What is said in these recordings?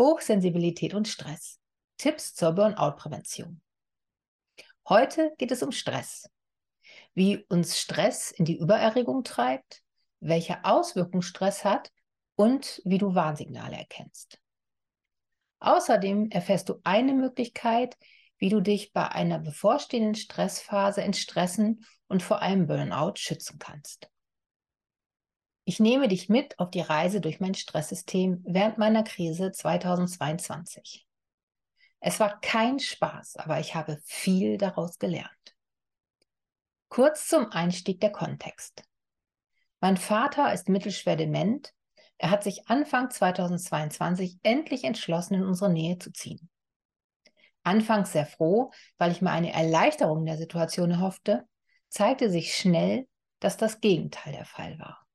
Hochsensibilität und Stress. Tipps zur Burnout-Prävention. Heute geht es um Stress. Wie uns Stress in die Übererregung treibt, welche Auswirkungen Stress hat und wie du Warnsignale erkennst. Außerdem erfährst du eine Möglichkeit, wie du dich bei einer bevorstehenden Stressphase entstressen und vor allem Burnout schützen kannst. Ich nehme dich mit auf die Reise durch mein Stresssystem während meiner Krise 2022. Es war kein Spaß, aber ich habe viel daraus gelernt. Kurz zum Einstieg der Kontext. Mein Vater ist mittelschwer dement. Er hat sich Anfang 2022 endlich entschlossen, in unsere Nähe zu ziehen. Anfangs sehr froh, weil ich mir eine Erleichterung der Situation erhoffte, zeigte sich schnell, dass das Gegenteil der Fall war.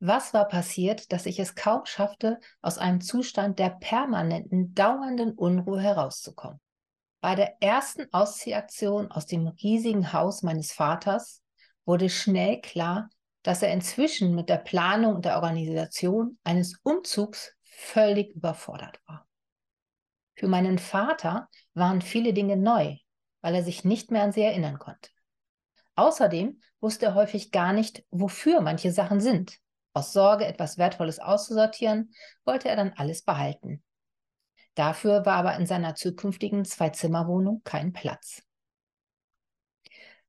Was war passiert, dass ich es kaum schaffte, aus einem Zustand der permanenten, dauernden Unruhe herauszukommen? Bei der ersten Ausziehaktion aus dem riesigen Haus meines Vaters wurde schnell klar, dass er inzwischen mit der Planung und der Organisation eines Umzugs völlig überfordert war. Für meinen Vater waren viele Dinge neu, weil er sich nicht mehr an sie erinnern konnte. Außerdem wusste er häufig gar nicht, wofür manche Sachen sind aus Sorge, etwas Wertvolles auszusortieren, wollte er dann alles behalten. Dafür war aber in seiner zukünftigen Zwei-Zimmer-Wohnung kein Platz.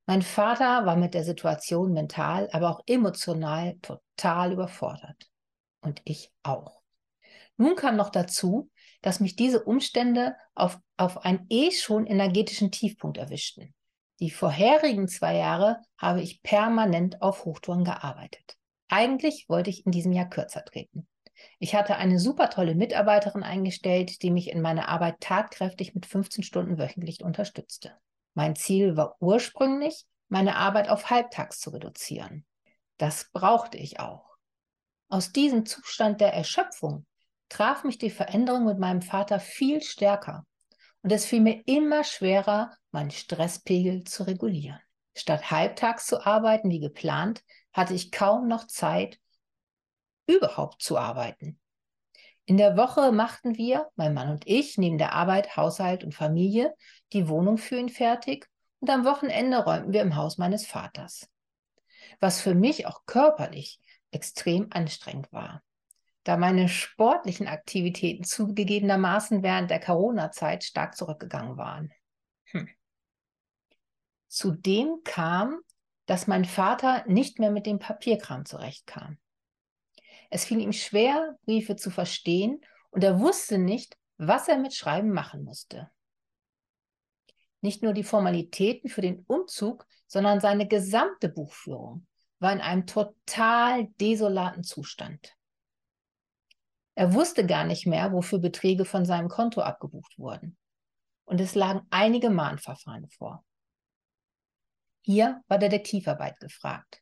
Mein Vater war mit der Situation mental, aber auch emotional total überfordert. Und ich auch. Nun kam noch dazu, dass mich diese Umstände auf, auf einen eh schon energetischen Tiefpunkt erwischten. Die vorherigen zwei Jahre habe ich permanent auf Hochtouren gearbeitet. Eigentlich wollte ich in diesem Jahr kürzer treten. Ich hatte eine super tolle Mitarbeiterin eingestellt, die mich in meiner Arbeit tatkräftig mit 15 Stunden wöchentlich unterstützte. Mein Ziel war ursprünglich, meine Arbeit auf halbtags zu reduzieren. Das brauchte ich auch. Aus diesem Zustand der Erschöpfung traf mich die Veränderung mit meinem Vater viel stärker und es fiel mir immer schwerer, meinen Stresspegel zu regulieren. Statt halbtags zu arbeiten wie geplant, hatte ich kaum noch Zeit, überhaupt zu arbeiten. In der Woche machten wir, mein Mann und ich, neben der Arbeit, Haushalt und Familie, die Wohnung für ihn fertig und am Wochenende räumten wir im Haus meines Vaters. Was für mich auch körperlich extrem anstrengend war, da meine sportlichen Aktivitäten zugegebenermaßen während der Corona-Zeit stark zurückgegangen waren. Hm. Zudem kam, dass mein Vater nicht mehr mit dem Papierkram zurechtkam. Es fiel ihm schwer, Briefe zu verstehen und er wusste nicht, was er mit Schreiben machen musste. Nicht nur die Formalitäten für den Umzug, sondern seine gesamte Buchführung war in einem total desolaten Zustand. Er wusste gar nicht mehr, wofür Beträge von seinem Konto abgebucht wurden. Und es lagen einige Mahnverfahren vor. Hier war Detektivarbeit gefragt.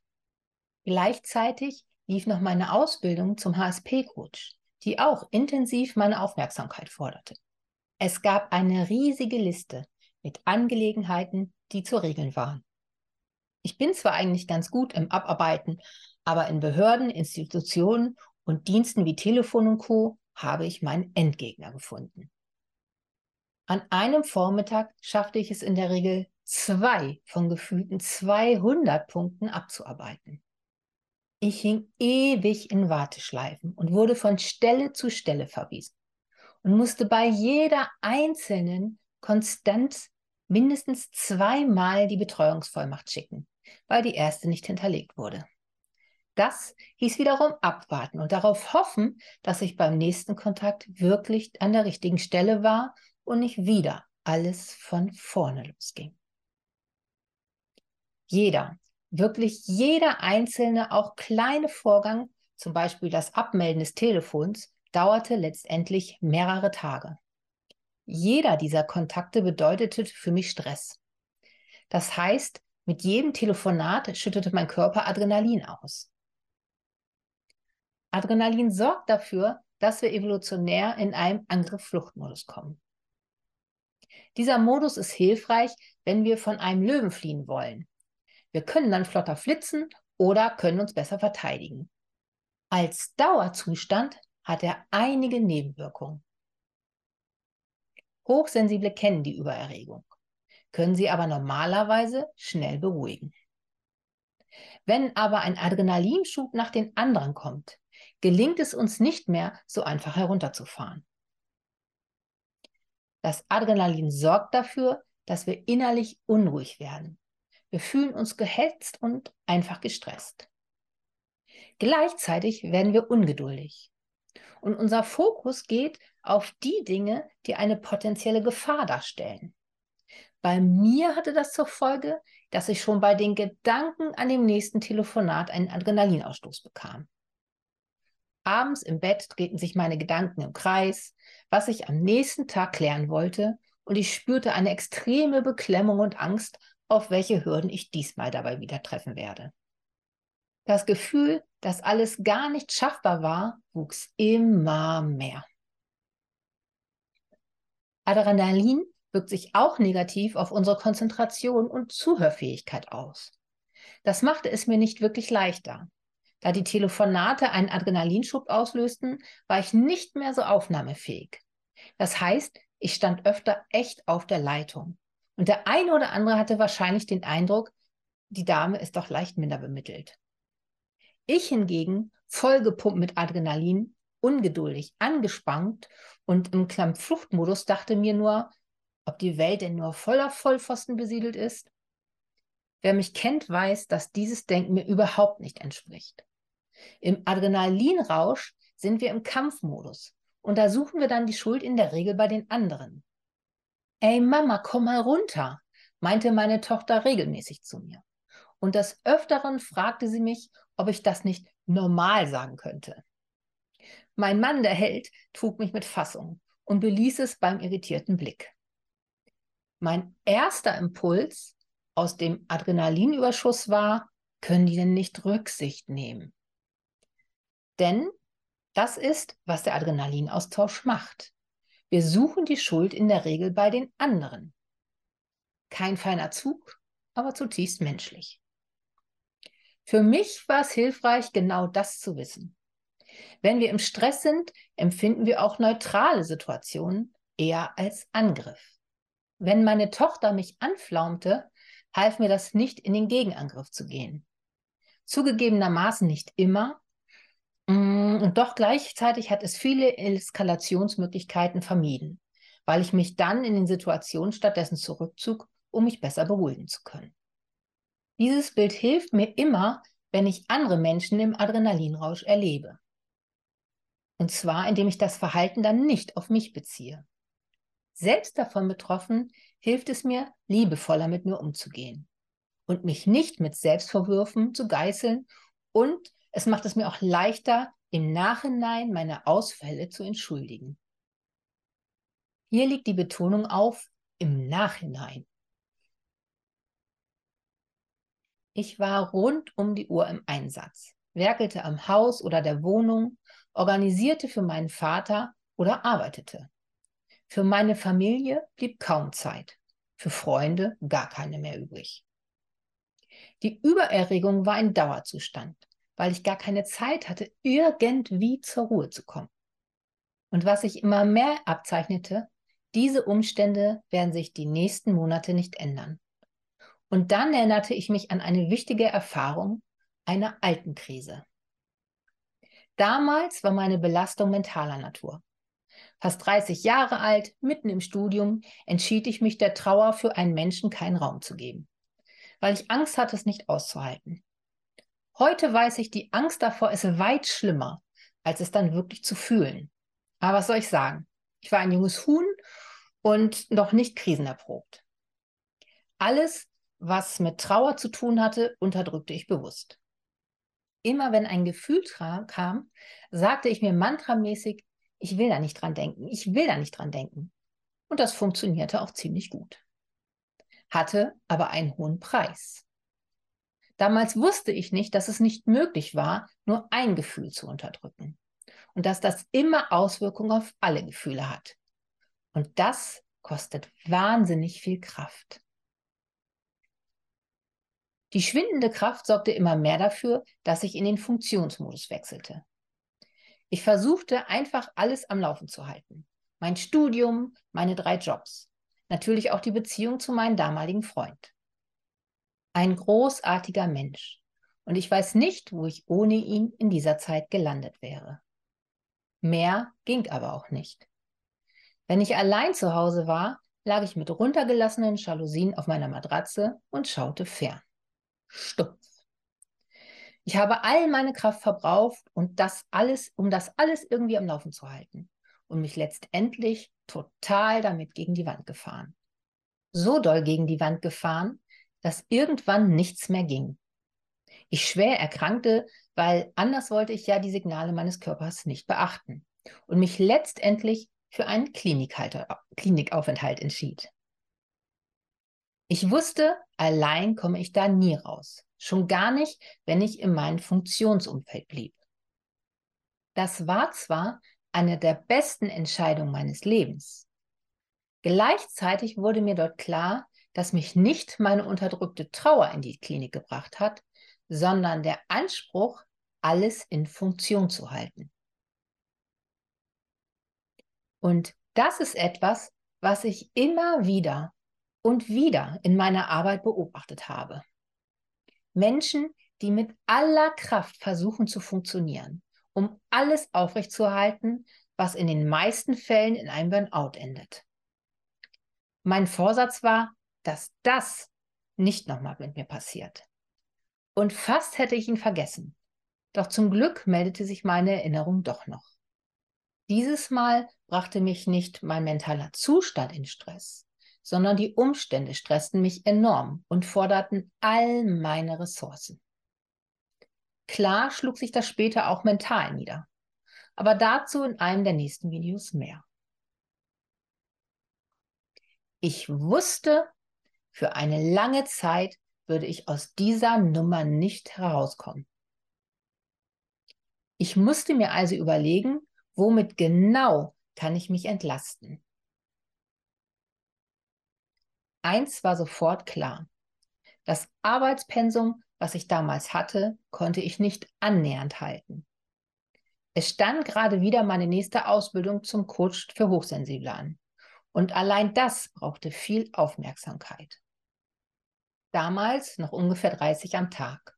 Gleichzeitig lief noch meine Ausbildung zum HSP-Coach, die auch intensiv meine Aufmerksamkeit forderte. Es gab eine riesige Liste mit Angelegenheiten, die zu regeln waren. Ich bin zwar eigentlich ganz gut im Abarbeiten, aber in Behörden, Institutionen und Diensten wie Telefon und Co. habe ich meinen Endgegner gefunden. An einem Vormittag schaffte ich es in der Regel zwei von gefühlten 200 Punkten abzuarbeiten. Ich hing ewig in Warteschleifen und wurde von Stelle zu Stelle verwiesen und musste bei jeder einzelnen konstant mindestens zweimal die Betreuungsvollmacht schicken, weil die erste nicht hinterlegt wurde. Das hieß wiederum abwarten und darauf hoffen, dass ich beim nächsten Kontakt wirklich an der richtigen Stelle war und nicht wieder alles von vorne losging. Jeder, wirklich jeder einzelne, auch kleine Vorgang, zum Beispiel das Abmelden des Telefons, dauerte letztendlich mehrere Tage. Jeder dieser Kontakte bedeutete für mich Stress. Das heißt, mit jedem Telefonat schüttete mein Körper Adrenalin aus. Adrenalin sorgt dafür, dass wir evolutionär in einem Angriff-Fluchtmodus kommen. Dieser Modus ist hilfreich, wenn wir von einem Löwen fliehen wollen. Wir können dann flotter flitzen oder können uns besser verteidigen. Als Dauerzustand hat er einige Nebenwirkungen. Hochsensible kennen die Übererregung, können sie aber normalerweise schnell beruhigen. Wenn aber ein Adrenalinschub nach den anderen kommt, gelingt es uns nicht mehr, so einfach herunterzufahren. Das Adrenalin sorgt dafür, dass wir innerlich unruhig werden. Wir fühlen uns gehetzt und einfach gestresst. Gleichzeitig werden wir ungeduldig. Und unser Fokus geht auf die Dinge, die eine potenzielle Gefahr darstellen. Bei mir hatte das zur Folge, dass ich schon bei den Gedanken an dem nächsten Telefonat einen Adrenalinausstoß bekam. Abends im Bett drehten sich meine Gedanken im Kreis, was ich am nächsten Tag klären wollte, und ich spürte eine extreme Beklemmung und Angst, auf welche Hürden ich diesmal dabei wieder treffen werde. Das Gefühl, dass alles gar nicht schaffbar war, wuchs immer mehr. Adrenalin wirkt sich auch negativ auf unsere Konzentration und Zuhörfähigkeit aus. Das machte es mir nicht wirklich leichter. Da die Telefonate einen Adrenalinschub auslösten, war ich nicht mehr so aufnahmefähig. Das heißt, ich stand öfter echt auf der Leitung. Und der eine oder andere hatte wahrscheinlich den Eindruck, die Dame ist doch leicht minder bemittelt. Ich hingegen, vollgepumpt mit Adrenalin, ungeduldig, angespannt und im Klammfluchtmodus, dachte mir nur, ob die Welt denn nur voller Vollpfosten besiedelt ist? Wer mich kennt, weiß, dass dieses Denken mir überhaupt nicht entspricht. Im Adrenalinrausch sind wir im Kampfmodus und da suchen wir dann die Schuld in der Regel bei den anderen. Ey Mama, komm mal runter, meinte meine Tochter regelmäßig zu mir. Und des Öfteren fragte sie mich, ob ich das nicht normal sagen könnte. Mein Mann, der Held, trug mich mit Fassung und beließ es beim irritierten Blick. Mein erster Impuls aus dem Adrenalinüberschuss war, können die denn nicht Rücksicht nehmen? Denn das ist, was der Adrenalinaustausch macht. Wir suchen die Schuld in der Regel bei den anderen. Kein feiner Zug, aber zutiefst menschlich. Für mich war es hilfreich, genau das zu wissen. Wenn wir im Stress sind, empfinden wir auch neutrale Situationen eher als Angriff. Wenn meine Tochter mich anflaumte, half mir das nicht, in den Gegenangriff zu gehen. Zugegebenermaßen nicht immer. Mm, und doch gleichzeitig hat es viele Eskalationsmöglichkeiten vermieden, weil ich mich dann in den Situationen stattdessen zurückzog, um mich besser beruhigen zu können. Dieses Bild hilft mir immer, wenn ich andere Menschen im Adrenalinrausch erlebe. Und zwar, indem ich das Verhalten dann nicht auf mich beziehe selbst davon betroffen, hilft es mir, liebevoller mit mir umzugehen und mich nicht mit Selbstvorwürfen zu geißeln und es macht es mir auch leichter, im Nachhinein meine Ausfälle zu entschuldigen. Hier liegt die Betonung auf im Nachhinein. Ich war rund um die Uhr im Einsatz, werkelte am Haus oder der Wohnung, organisierte für meinen Vater oder arbeitete. Für meine Familie blieb kaum Zeit, für Freunde gar keine mehr übrig. Die Übererregung war ein Dauerzustand, weil ich gar keine Zeit hatte, irgendwie zur Ruhe zu kommen. Und was sich immer mehr abzeichnete, diese Umstände werden sich die nächsten Monate nicht ändern. Und dann erinnerte ich mich an eine wichtige Erfahrung einer alten Krise. Damals war meine Belastung mentaler Natur. Fast 30 Jahre alt, mitten im Studium, entschied ich mich der Trauer für einen Menschen keinen Raum zu geben, weil ich Angst hatte, es nicht auszuhalten. Heute weiß ich, die Angst davor ist weit schlimmer, als es dann wirklich zu fühlen. Aber was soll ich sagen? Ich war ein junges Huhn und noch nicht krisenerprobt. Alles, was mit Trauer zu tun hatte, unterdrückte ich bewusst. Immer wenn ein Gefühl kam, sagte ich mir mantramäßig, ich will da nicht dran denken, ich will da nicht dran denken. Und das funktionierte auch ziemlich gut. Hatte aber einen hohen Preis. Damals wusste ich nicht, dass es nicht möglich war, nur ein Gefühl zu unterdrücken. Und dass das immer Auswirkungen auf alle Gefühle hat. Und das kostet wahnsinnig viel Kraft. Die schwindende Kraft sorgte immer mehr dafür, dass ich in den Funktionsmodus wechselte. Ich versuchte einfach alles am Laufen zu halten. mein Studium, meine drei Jobs. Natürlich auch die Beziehung zu meinem damaligen Freund. Ein großartiger Mensch. Und ich weiß nicht, wo ich ohne ihn in dieser Zeit gelandet wäre. Mehr ging aber auch nicht. Wenn ich allein zu Hause war, lag ich mit runtergelassenen Jalousien auf meiner Matratze und schaute fern. Stumpf. Ich habe all meine Kraft verbraucht und das alles, um das alles irgendwie am Laufen zu halten und mich letztendlich total damit gegen die Wand gefahren. So doll gegen die Wand gefahren, dass irgendwann nichts mehr ging. Ich schwer erkrankte, weil anders wollte ich ja die Signale meines Körpers nicht beachten und mich letztendlich für einen Klinikaufenthalt entschied. Ich wusste, allein komme ich da nie raus. Schon gar nicht, wenn ich in meinem Funktionsumfeld blieb. Das war zwar eine der besten Entscheidungen meines Lebens. Gleichzeitig wurde mir dort klar, dass mich nicht meine unterdrückte Trauer in die Klinik gebracht hat, sondern der Anspruch, alles in Funktion zu halten. Und das ist etwas, was ich immer wieder und wieder in meiner Arbeit beobachtet habe. Menschen, die mit aller Kraft versuchen zu funktionieren, um alles aufrechtzuerhalten, was in den meisten Fällen in einem Burnout endet. Mein Vorsatz war, dass das nicht nochmal mit mir passiert. Und fast hätte ich ihn vergessen. Doch zum Glück meldete sich meine Erinnerung doch noch. Dieses Mal brachte mich nicht mein mentaler Zustand in Stress, sondern die Umstände stressten mich enorm und forderten all meine Ressourcen. Klar schlug sich das später auch mental nieder, aber dazu in einem der nächsten Videos mehr. Ich wusste, für eine lange Zeit würde ich aus dieser Nummer nicht herauskommen. Ich musste mir also überlegen, womit genau kann ich mich entlasten. Eins war sofort klar. Das Arbeitspensum, was ich damals hatte, konnte ich nicht annähernd halten. Es stand gerade wieder meine nächste Ausbildung zum Coach für Hochsensible an. Und allein das brauchte viel Aufmerksamkeit. Damals noch ungefähr 30 am Tag.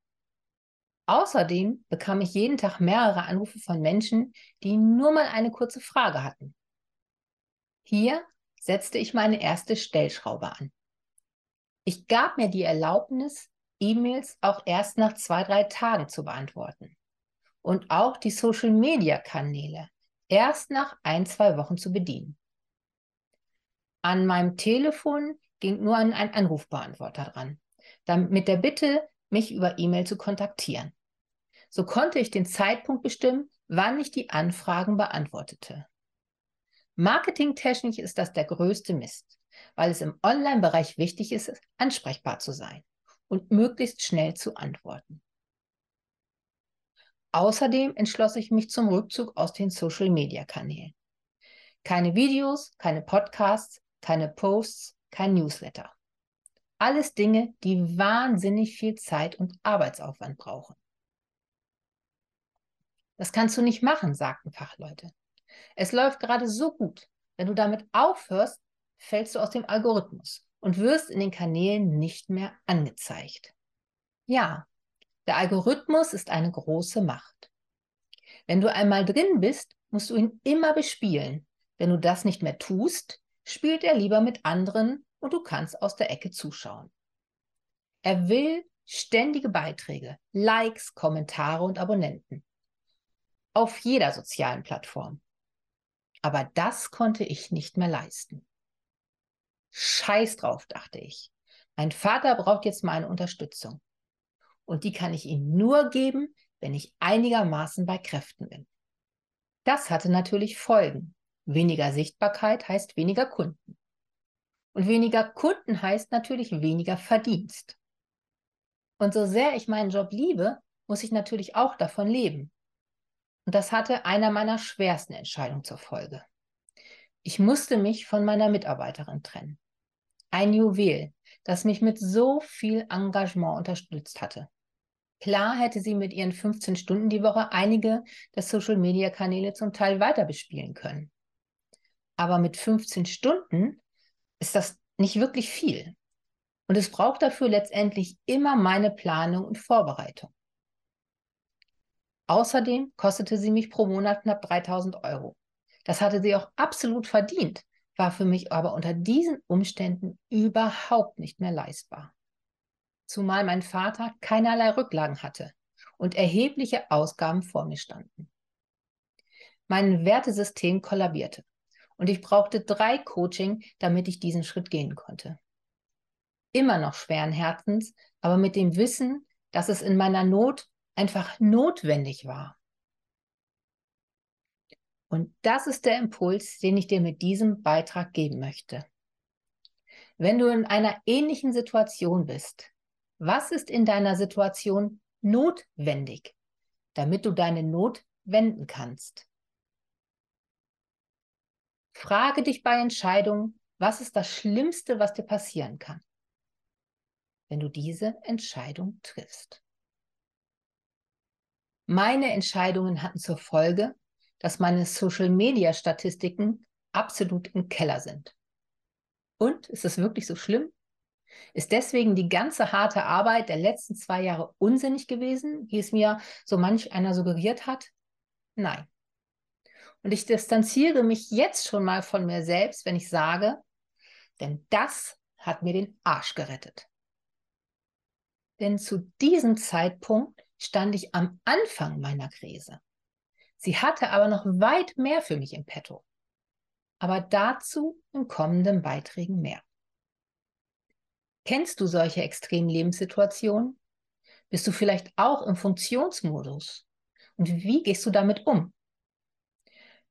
Außerdem bekam ich jeden Tag mehrere Anrufe von Menschen, die nur mal eine kurze Frage hatten. Hier setzte ich meine erste Stellschraube an. Ich gab mir die Erlaubnis, E-Mails auch erst nach zwei, drei Tagen zu beantworten. Und auch die Social-Media-Kanäle erst nach ein, zwei Wochen zu bedienen. An meinem Telefon ging nur ein Anrufbeantworter dran, mit der Bitte, mich über E-Mail zu kontaktieren. So konnte ich den Zeitpunkt bestimmen, wann ich die Anfragen beantwortete. Marketingtechnisch ist das der größte Mist weil es im Online-Bereich wichtig ist, ansprechbar zu sein und möglichst schnell zu antworten. Außerdem entschloss ich mich zum Rückzug aus den Social-Media-Kanälen. Keine Videos, keine Podcasts, keine Posts, kein Newsletter. Alles Dinge, die wahnsinnig viel Zeit und Arbeitsaufwand brauchen. Das kannst du nicht machen, sagten Fachleute. Es läuft gerade so gut. Wenn du damit aufhörst, fällst du aus dem Algorithmus und wirst in den Kanälen nicht mehr angezeigt. Ja, der Algorithmus ist eine große Macht. Wenn du einmal drin bist, musst du ihn immer bespielen. Wenn du das nicht mehr tust, spielt er lieber mit anderen und du kannst aus der Ecke zuschauen. Er will ständige Beiträge, Likes, Kommentare und Abonnenten. Auf jeder sozialen Plattform. Aber das konnte ich nicht mehr leisten. Scheiß drauf, dachte ich. Mein Vater braucht jetzt meine Unterstützung. Und die kann ich ihm nur geben, wenn ich einigermaßen bei Kräften bin. Das hatte natürlich Folgen. Weniger Sichtbarkeit heißt weniger Kunden. Und weniger Kunden heißt natürlich weniger Verdienst. Und so sehr ich meinen Job liebe, muss ich natürlich auch davon leben. Und das hatte einer meiner schwersten Entscheidungen zur Folge. Ich musste mich von meiner Mitarbeiterin trennen. Ein Juwel, das mich mit so viel Engagement unterstützt hatte. Klar hätte sie mit ihren 15 Stunden die Woche einige der Social-Media-Kanäle zum Teil weiter bespielen können. Aber mit 15 Stunden ist das nicht wirklich viel. Und es braucht dafür letztendlich immer meine Planung und Vorbereitung. Außerdem kostete sie mich pro Monat knapp 3000 Euro. Das hatte sie auch absolut verdient, war für mich aber unter diesen Umständen überhaupt nicht mehr leistbar. Zumal mein Vater keinerlei Rücklagen hatte und erhebliche Ausgaben vor mir standen. Mein Wertesystem kollabierte und ich brauchte drei Coaching, damit ich diesen Schritt gehen konnte. Immer noch schweren Herzens, aber mit dem Wissen, dass es in meiner Not einfach notwendig war. Und das ist der Impuls, den ich dir mit diesem Beitrag geben möchte. Wenn du in einer ähnlichen Situation bist, was ist in deiner Situation notwendig, damit du deine Not wenden kannst? Frage dich bei Entscheidungen, was ist das Schlimmste, was dir passieren kann, wenn du diese Entscheidung triffst. Meine Entscheidungen hatten zur Folge, dass meine Social-Media-Statistiken absolut im Keller sind. Und ist es wirklich so schlimm? Ist deswegen die ganze harte Arbeit der letzten zwei Jahre unsinnig gewesen, wie es mir so manch einer suggeriert hat? Nein. Und ich distanziere mich jetzt schon mal von mir selbst, wenn ich sage, denn das hat mir den Arsch gerettet. Denn zu diesem Zeitpunkt stand ich am Anfang meiner Krise. Sie hatte aber noch weit mehr für mich im Petto. Aber dazu in kommenden Beiträgen mehr. Kennst du solche extremen Lebenssituationen? Bist du vielleicht auch im Funktionsmodus? Und wie gehst du damit um?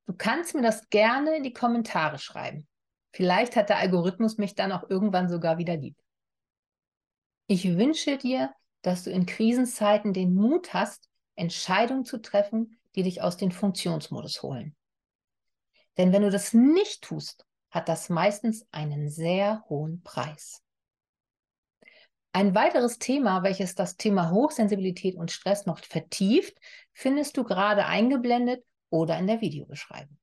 Du kannst mir das gerne in die Kommentare schreiben. Vielleicht hat der Algorithmus mich dann auch irgendwann sogar wieder lieb. Ich wünsche dir, dass du in Krisenzeiten den Mut hast, Entscheidungen zu treffen, die dich aus dem Funktionsmodus holen. Denn wenn du das nicht tust, hat das meistens einen sehr hohen Preis. Ein weiteres Thema, welches das Thema Hochsensibilität und Stress noch vertieft, findest du gerade eingeblendet oder in der Videobeschreibung.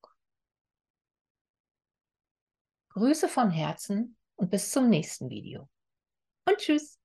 Grüße von Herzen und bis zum nächsten Video. Und tschüss.